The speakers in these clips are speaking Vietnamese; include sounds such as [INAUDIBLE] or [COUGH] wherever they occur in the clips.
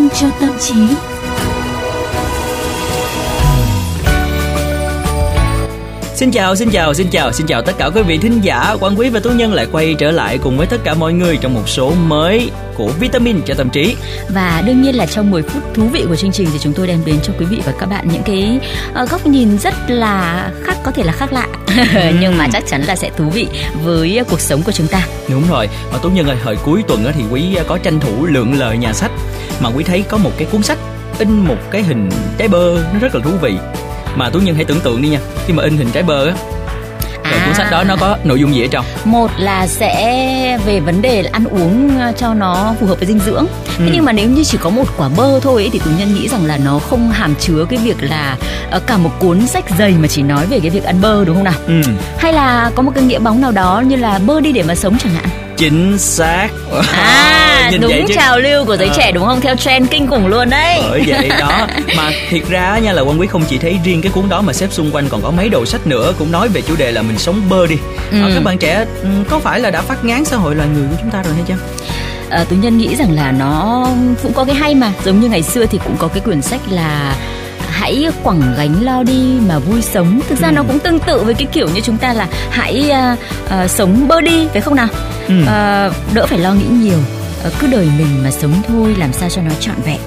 vitamin cho tâm trí. Xin chào, xin chào, xin chào, xin chào tất cả quý vị thính giả. Quang Quý và Tú Nhân lại quay trở lại cùng với tất cả mọi người trong một số mới của Vitamin cho tâm trí. Và đương nhiên là trong 10 phút thú vị của chương trình thì chúng tôi đem đến cho quý vị và các bạn những cái uh, góc nhìn rất là khác có thể là khác lạ nhưng mà chắc chắn là sẽ thú vị với cuộc sống của chúng ta. Đúng rồi. Và Tú Nhân ơi, hồi cuối tuần thì quý có tranh thủ lượng lời nhà sách mà quý thấy có một cái cuốn sách in một cái hình trái bơ nó rất là thú vị. Mà tú nhân hãy tưởng tượng đi nha khi mà in hình trái bơ á rồi à. cuốn sách đó nó có nội dung gì ở trong? Một là sẽ về vấn đề ăn uống ờ, cho nó phù hợp với dinh dưỡng thế ừ. nhưng mà nếu như chỉ có một quả bơ thôi ấy, thì tú nhân nghĩ rằng là nó không hàm chứa cái việc là uh, cả một cuốn sách dày mà chỉ nói về cái việc ăn bơ đúng không nào? Ừ. hay là có một cái nghĩa bóng nào đó như là bơ đi để mà sống chẳng hạn? Chính xác. À [LAUGHS] đúng trào lưu của giới à. trẻ đúng không? Theo trend kinh khủng luôn đấy. Bởi vậy đó. [LAUGHS] Mà thiệt ra nha là quan quý không chỉ thấy riêng cái cuốn đó mà xếp xung quanh còn có mấy đầu sách nữa cũng nói về chủ đề là mình sống bơ đi. Ừ. à, các bạn trẻ ừ, có phải là đã phát ngán xã hội loài người của chúng ta rồi hay chưa à, tú nhân nghĩ rằng là nó cũng có cái hay mà. Giống như ngày xưa thì cũng có cái quyển sách là hãy quẳng gánh lo đi mà vui sống. Thực ra ừ. nó cũng tương tự với cái kiểu như chúng ta là hãy uh, uh, sống bơ đi phải không nào? Ừ. uh, đỡ phải lo nghĩ nhiều. Uh, cứ đời mình mà sống thôi làm sao cho nó trọn vẹn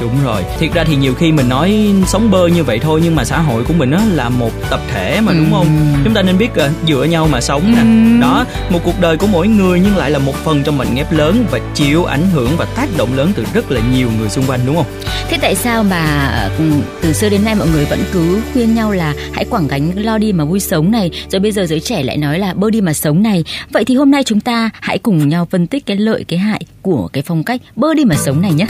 đúng rồi. Thiệt ra thì nhiều khi mình nói sống bơ như vậy thôi nhưng mà xã hội của mình á là một tập thể mà đúng không? Chúng ta nên biết uh, dựa nhau mà sống nè. Ừ. đó một cuộc đời của mỗi người nhưng lại là một phần trong mảnh ghép lớn và chịu ảnh hưởng và tác động lớn từ rất là nhiều người xung quanh đúng không? Thế tại sao mà ừ, từ xưa đến nay mọi người vẫn cứ khuyên nhau là hãy quảng gánh lo đi mà vui sống này rồi bây giờ giới trẻ lại nói là bơ đi mà sống này. Vậy thì hôm nay chúng ta hãy cùng nhau phân tích cái lợi cái hại của cái phong cách bơ đi mà sống này nhé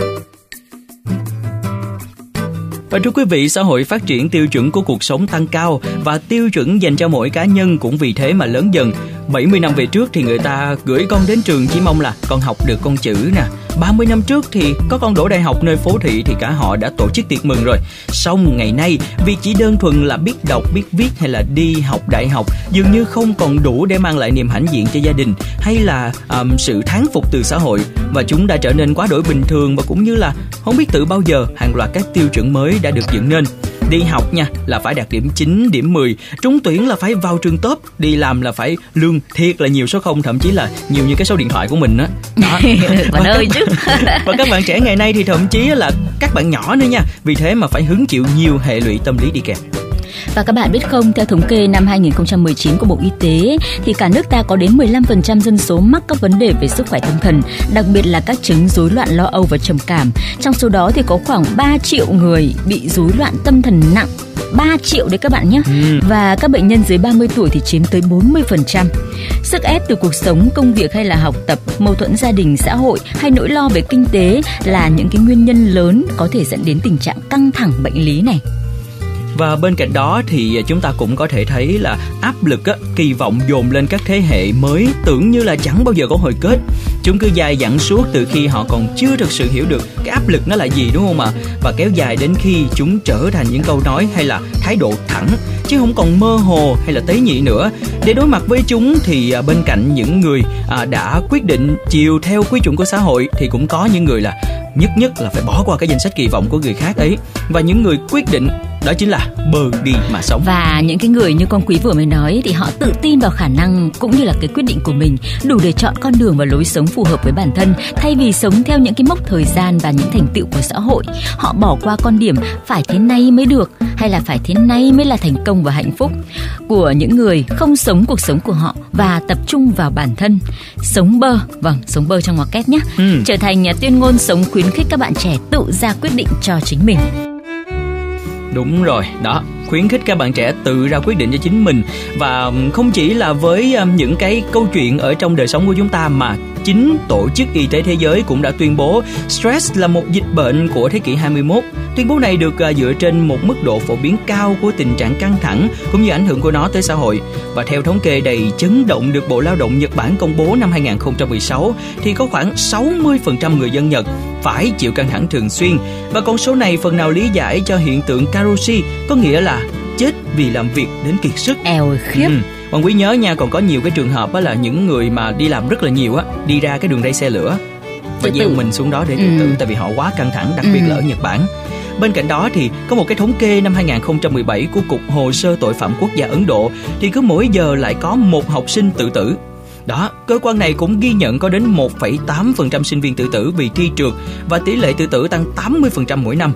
và thưa quý vị, xã hội phát triển tiêu chuẩn của cuộc sống tăng cao và tiêu chuẩn dành cho mỗi cá nhân cũng vì thế mà lớn dần. 70 năm về trước thì người ta gửi con đến trường chỉ mong là con học được con chữ nè. 30 năm trước thì có con đỗ đại học nơi phố thị thì cả họ đã tổ chức tiệc mừng rồi. Song ngày nay, việc chỉ đơn thuần là biết đọc, biết viết hay là đi học đại học dường như không còn đủ để mang lại niềm hãnh diện cho gia đình hay là um, sự thán phục từ xã hội và chúng đã trở nên quá đổi bình thường và cũng như là không biết từ bao giờ hàng loạt các tiêu chuẩn mới đã được dựng nên đi học nha là phải đạt điểm 9, điểm 10 trúng tuyển là phải vào trường top đi làm là phải lương thiệt là nhiều số không thậm chí là nhiều như cái số điện thoại của mình đó, [LAUGHS] đó. và ơi chứ. [LAUGHS] và các bạn trẻ ngày nay thì thậm chí là các bạn nhỏ nữa nha vì thế mà phải hứng chịu nhiều hệ lụy tâm lý đi kèm và các bạn biết không, theo thống kê năm 2019 của Bộ Y tế thì cả nước ta có đến 15% dân số mắc các vấn đề về sức khỏe tâm thần, đặc biệt là các chứng rối loạn lo âu và trầm cảm. Trong số đó thì có khoảng 3 triệu người bị rối loạn tâm thần nặng 3 triệu đấy các bạn nhé. Ừ. Và các bệnh nhân dưới 30 tuổi thì chiếm tới 40%. Sức ép từ cuộc sống, công việc hay là học tập, mâu thuẫn gia đình, xã hội hay nỗi lo về kinh tế là những cái nguyên nhân lớn có thể dẫn đến tình trạng căng thẳng bệnh lý này và bên cạnh đó thì chúng ta cũng có thể thấy là áp lực á, kỳ vọng dồn lên các thế hệ mới tưởng như là chẳng bao giờ có hồi kết. Chúng cứ dài dẳng suốt từ khi họ còn chưa thực sự hiểu được cái áp lực nó là gì đúng không ạ? Và kéo dài đến khi chúng trở thành những câu nói hay là thái độ thẳng chứ không còn mơ hồ hay là tế nhị nữa. Để đối mặt với chúng thì à, bên cạnh những người à, đã quyết định chiều theo quy chuẩn của xã hội thì cũng có những người là nhất nhất là phải bỏ qua cái danh sách kỳ vọng của người khác ấy. Và những người quyết định đó chính là bờ đi mà sống. Và những cái người như con quý vừa mới nói thì họ tự tin vào khả năng cũng như là cái quyết định của mình đủ để chọn con đường và lối sống phù hợp với bản thân thay vì sống theo những cái mốc thời gian và những thành tựu của xã hội. Họ bỏ qua con điểm phải thế này mới được hay là phải thế này mới là thành công và hạnh phúc của những người không sống cuộc sống của họ và tập trung vào bản thân. Sống bơ vâng sống bơ trong ngoặc kép nhé ừ. trở thành tuyên ngôn sống khuyến khích các bạn trẻ tự ra quyết định cho chính mình Đúng rồi, đó, khuyến khích các bạn trẻ tự ra quyết định cho chính mình và không chỉ là với những cái câu chuyện ở trong đời sống của chúng ta mà chính Tổ chức Y tế Thế giới cũng đã tuyên bố stress là một dịch bệnh của thế kỷ 21. Tuyên bố này được à, dựa trên một mức độ phổ biến cao của tình trạng căng thẳng cũng như ảnh hưởng của nó tới xã hội. Và theo thống kê đầy chấn động được Bộ Lao động Nhật Bản công bố năm 2016 thì có khoảng 60% người dân Nhật phải chịu căng thẳng thường xuyên và con số này phần nào lý giải cho hiện tượng karoshi có nghĩa là chết vì làm việc đến kiệt sức. Eo khiếp. Ừ. Hoàng quý nhớ nha còn có nhiều cái trường hợp á là những người mà đi làm rất là nhiều á đi ra cái đường ray xe lửa và gieo mình xuống đó để tự Ừ. tử tại vì họ quá căng thẳng đặc biệt Ừ. là ở Nhật Bản. Bên cạnh đó thì có một cái thống kê năm 2017 của Cục Hồ sơ Tội phạm Quốc gia Ấn Độ thì cứ mỗi giờ lại có một học sinh tự tử. Đó, cơ quan này cũng ghi nhận có đến 1,8% sinh viên tự tử vì thi trượt và tỷ lệ tự tử tăng 80% mỗi năm.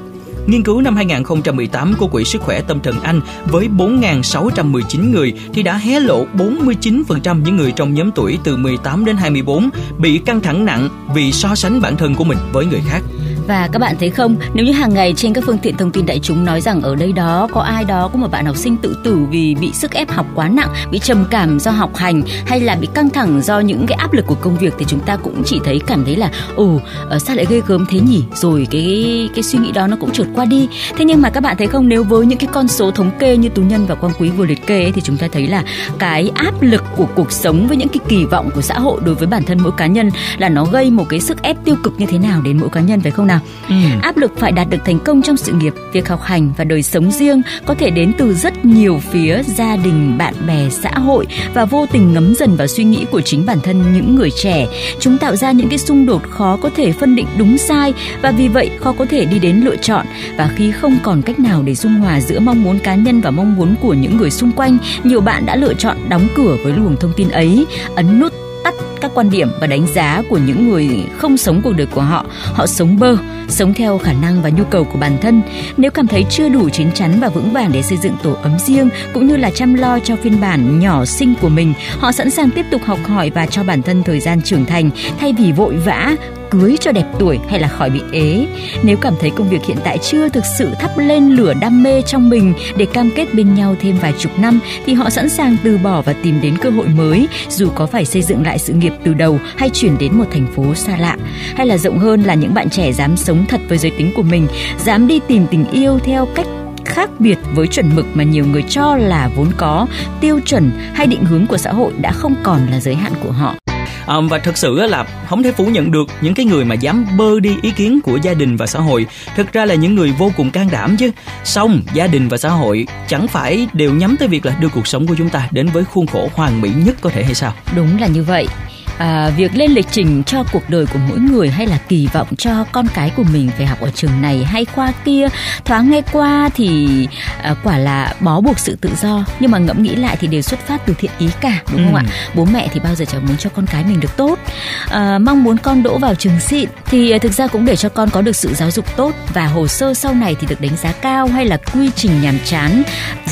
Nghiên cứu năm 2018 của Quỹ Sức khỏe Tâm thần Anh với 4.619 người thì đã hé lộ 49% những người trong nhóm tuổi từ 18 đến 24 bị căng thẳng nặng vì so sánh bản thân của mình với người khác. Và các bạn thấy không, nếu như hàng ngày trên các phương tiện thông tin đại chúng nói rằng ở đây đó có ai đó có một bạn học sinh tự tử vì bị sức ép học quá nặng, bị trầm cảm do học hành hay là bị căng thẳng do những cái áp lực của công việc thì chúng ta cũng chỉ thấy cảm thấy là ồ ờ, sao lại ghê gớm thế nhỉ? Rồi cái cái suy nghĩ đó nó cũng trượt qua đi. Thế nhưng mà các bạn thấy không nếu với những cái con số thống kê như Tú Nhân và Quang Quý vừa liệt kê ấy, thì chúng ta thấy là cái áp lực của cuộc sống với những cái kỳ vọng của xã hội đối với bản thân mỗi cá nhân là nó gây một cái sức ép tiêu cực như thế nào đến mỗi cá nhân phải không nào? Áp lực phải đạt được thành công trong sự nghiệp, việc học hành và đời sống riêng có thể đến từ rất nhiều phía gia đình, bạn bè, xã hội và vô tình ngấm dần vào suy nghĩ của chính bản thân những người trẻ. Chúng tạo ra những cái xung đột khó có thể phân định đúng sai và vì vậy khó có thể đi đến lựa chọn. Và khi không còn cách nào để dung hòa giữa mong muốn cá nhân và mong muốn của những người xung quanh, nhiều bạn đã lựa chọn đóng cửa với luồng thông tin ấy, ấn nút tắt các quan điểm và đánh giá của những người không sống cuộc đời của họ họ sống bơ, sống theo khả năng và nhu cầu của bản thân nếu cảm thấy chưa đủ chín chắn và vững vàng để xây dựng tổ ấm riêng, cũng như là chăm lo cho phiên bản nhỏ sinh của mình, họ sẵn sàng tiếp tục học hỏi và cho bản thân thời gian trưởng thành, thay vì vội vã, cưới cho đẹp tuổi hay là khỏi bị ế. Nếu cảm thấy công việc hiện tại chưa thực sự thắp lên lửa đam mê trong mình để cam kết bên nhau thêm vài chục năm, thì họ sẵn sàng từ bỏ và tìm đến cơ hội mới, dù có phải xây dựng lại sự nghiệp từ đầu hay chuyển đến một thành phố xa lạ. Hay là rộng hơn là những bạn trẻ dám sống thật với giới tính của mình, dám đi tìm tình yêu theo cách khác biệt với chuẩn mực mà nhiều người cho là vốn có, tiêu chuẩn hay định hướng của xã hội đã không còn là giới hạn của họ. À, và thật sự là không thể phủ nhận được những cái người mà dám bơ đi ý kiến của gia đình và xã hội thực ra là những người vô cùng can đảm chứ xong gia đình và xã hội chẳng phải đều nhắm tới việc là đưa cuộc sống của chúng ta đến với khuôn khổ hoàn mỹ nhất có thể hay sao Đúng là như vậy. À, việc lên lịch trình cho cuộc đời của mỗi người hay là kỳ vọng cho con cái của mình phải học ở trường này hay khoa kia thoáng nghe qua thì à, quả là bó buộc sự tự do. Nhưng mà ngẫm nghĩ lại thì đều xuất phát từ thiện ý cả đúng không Ừ. ạ? Bố mẹ thì bao giờ chẳng muốn cho con cái mình được tốt. À, mong muốn con đỗ vào trường xịn thì à, thực ra cũng để cho con có được sự giáo dục tốt và hồ sơ sau này thì được đánh giá cao hay là quy trình nhàm chán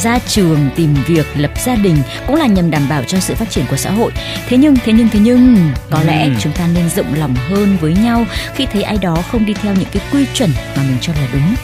ra trường tìm việc lập gia đình cũng là nhằm đảm bảo cho sự phát triển của xã hội. Thế nhưng thế nhưng thế nhưng có lẽ Ừ. chúng ta nên rộng lòng hơn với nhau khi thấy ai đó không đi theo những cái quy chuẩn mà mình cho là đúng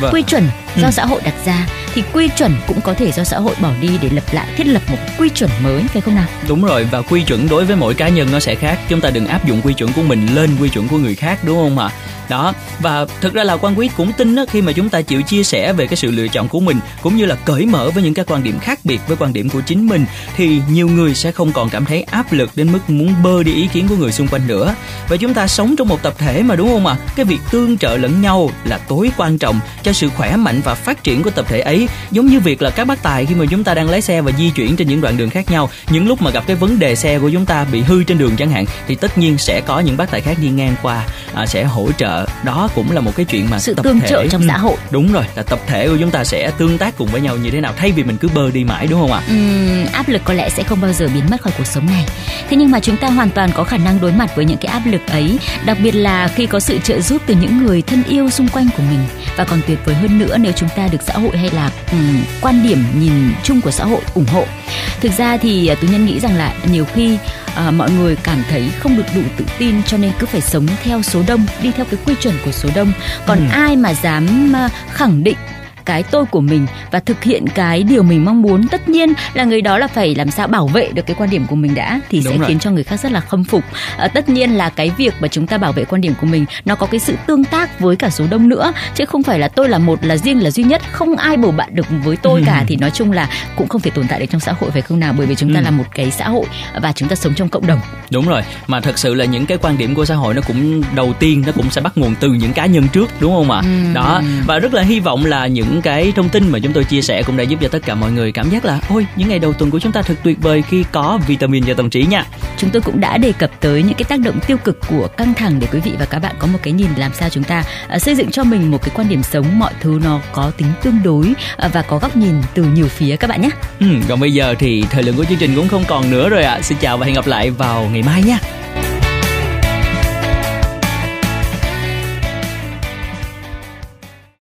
Vâng. quy chuẩn do Ừ. xã hội đặt ra thì quy chuẩn cũng có thể do xã hội bỏ đi để lập lại, thiết lập một quy chuẩn mới, phải không nào? Đúng rồi, và quy chuẩn đối với mỗi cá nhân nó sẽ khác. Chúng ta đừng áp dụng quy chuẩn của mình lên quy chuẩn của người khác, đúng không ạ? Đó, và thực ra là quan quý cũng tin đó khi mà chúng ta chịu chia sẻ về cái sự lựa chọn của mình, cũng như là cởi mở với những cái quan điểm khác biệt với quan điểm của chính mình, thì nhiều người sẽ không còn cảm thấy áp lực đến mức muốn bơ đi ý kiến của người xung quanh nữa. Và chúng ta sống trong một tập thể mà, đúng không ạ? Cái việc tương trợ lẫn nhau là tối quan trọng cho sự khỏe mạnh và phát triển của tập thể ấy giống như việc là các bác tài khi mà chúng ta đang lái xe và di chuyển trên những đoạn đường khác nhau những lúc mà gặp cái vấn đề xe của chúng ta bị hư trên đường chẳng hạn thì tất nhiên sẽ có những bác tài khác đi ngang qua à, sẽ hỗ trợ. Đó cũng là một cái chuyện mà sự tập tương thể trợ trong Ừ, xã hội. đúng rồi là tập thể của chúng ta sẽ tương tác cùng với nhau như thế nào thay vì mình cứ bơ đi mãi đúng không ạ? Ừm, áp lực có lẽ sẽ không bao giờ biến mất khỏi cuộc sống này. Thế nhưng mà chúng ta hoàn toàn có khả năng đối mặt với những cái áp lực ấy, đặc biệt là khi có sự trợ giúp từ những người thân yêu xung quanh của mình. Và còn tuyệt vời hơn nữa nếu chúng ta được xã hội hay là ừm, quan điểm nhìn chung của xã hội ủng hộ. Thực ra thì à, tú nhân nghĩ rằng là nhiều khi à, mọi người cảm thấy không được đủ tự tin cho nên cứ phải sống theo số đông, đi theo cái quy chuẩn của số đông. Còn Ừ. ai mà dám à, khẳng định cái tôi của mình và thực hiện cái điều mình mong muốn tất nhiên là người đó là phải làm sao bảo vệ được cái quan điểm của mình đã thì Đúng sẽ rồi. khiến cho người khác rất là khâm phục à, tất nhiên là cái việc mà chúng ta bảo vệ quan điểm của mình nó có cái sự tương tác với cả số đông nữa chứ không phải là tôi là một là riêng là duy nhất không ai bầu bạn được với tôi Ừ. cả thì nói chung là cũng không thể tồn tại được trong xã hội phải không nào bởi vì chúng ta Ừ. là một cái xã hội và chúng ta sống trong cộng đồng đúng rồi mà thật sự là những cái quan điểm của xã hội nó cũng đầu tiên nó cũng sẽ bắt nguồn từ những cá nhân trước đúng không ạ Ừ. đó và rất là hy vọng là những những cái thông tin mà chúng tôi chia sẻ cũng đã giúp cho tất cả mọi người cảm giác là ôi những ngày đầu tuần của chúng ta thật tuyệt vời khi có vitamin cho tâm trí nha. Chúng tôi cũng đã đề cập tới những cái tác động tiêu cực của căng thẳng để quý vị và các bạn có một cái nhìn làm sao chúng ta uh, xây dựng cho mình một cái quan điểm sống mọi thứ nó có tính tương đối uh, và có góc nhìn từ nhiều phía các bạn nhé. Ừ, còn bây giờ thì thời lượng của chương trình cũng không còn nữa rồi ạ. À. Xin chào và hẹn gặp lại vào ngày mai nha.